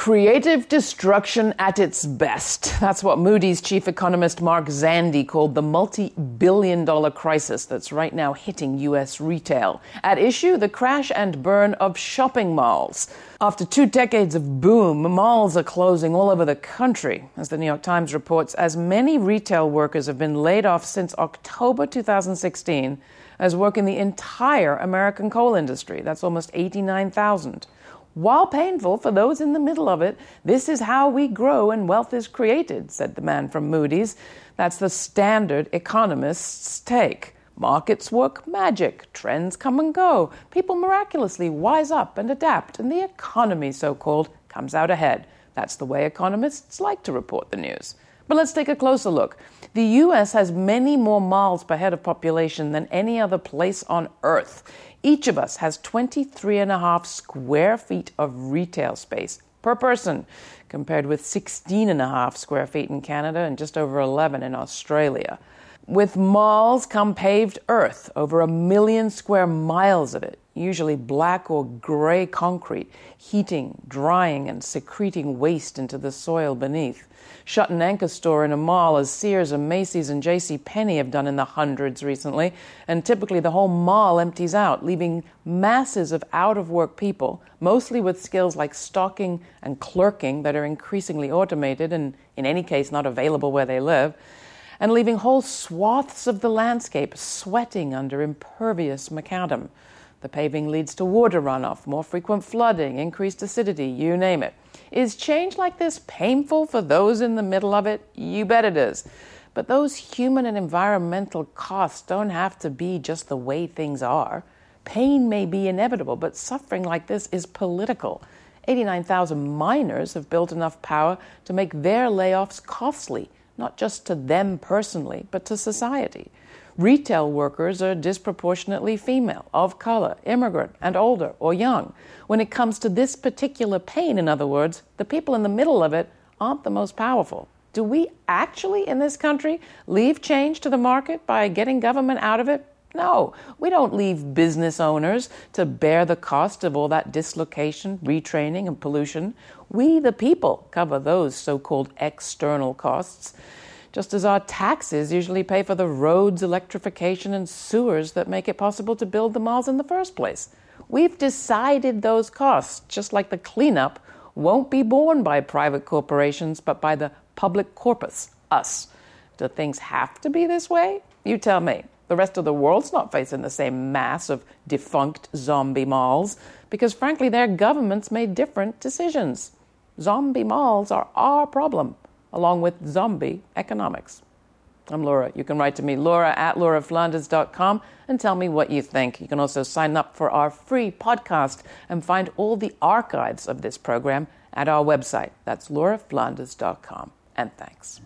Creative destruction at its best. That's what Moody's chief economist Mark Zandi called the multi billion dollar crisis that's right now hitting U.S. retail. At issue, the crash and burn of shopping malls. After two decades of boom, malls are closing all over the country. As the New York Times reports, as many retail workers have been laid off since October 2016 as work in the entire American coal industry. That's almost 89,000. While painful for those in the middle of it, this is how we grow and wealth is created, said the man from Moody's. That's the standard economist's take. Markets work magic, trends come and go, people miraculously wise up and adapt, and the economy, so called, comes out ahead. That's the way economists like to report the news. But let's take a closer look. The U.S. has many more miles per head of population than any other place on earth. Each of us has 23 and a half square feet of retail space per person, compared with 16 and a half square feet in Canada and just over 11 in Australia. With malls come paved earth, over a million square miles of it, usually black or gray concrete, heating, drying, and secreting waste into the soil beneath. Shut an anchor store in a mall as Sears and Macy's and J.C. Penney have done in the hundreds recently, and typically the whole mall empties out, leaving masses of out of work people, mostly with skills like stocking and clerking that are increasingly automated and, in any case, not available where they live and leaving whole swaths of the landscape sweating under impervious macadam. The paving leads to water runoff, more frequent flooding, increased acidity, you name it. Is change like this painful for those in the middle of it? You bet it is. But those human and environmental costs don't have to be just the way things are. Pain may be inevitable, but suffering like this is political. 89,000 miners have built enough power to make their layoffs costly not just to them personally, but to society. Retail workers are disproportionately female, of color, immigrant, and older or young. When it comes to this particular pain, in other words, the people in the middle of it aren't the most powerful. Do we actually in this country leave change to the market by getting government out of it? No, we don't leave business owners to bear the cost of all that dislocation, retraining, and pollution. We, the people, cover those so called external costs, just as our taxes usually pay for the roads, electrification, and sewers that make it possible to build the malls in the first place. We've decided those costs, just like the cleanup, won't be borne by private corporations but by the public corpus, us. Do things have to be this way? You tell me. The rest of the world's not facing the same mass of defunct zombie malls because, frankly, their governments made different decisions. Zombie malls are our problem, along with zombie economics. I'm Laura. You can write to me, laura at lauraflanders.com, and tell me what you think. You can also sign up for our free podcast and find all the archives of this program at our website. That's lauraflanders.com. And thanks.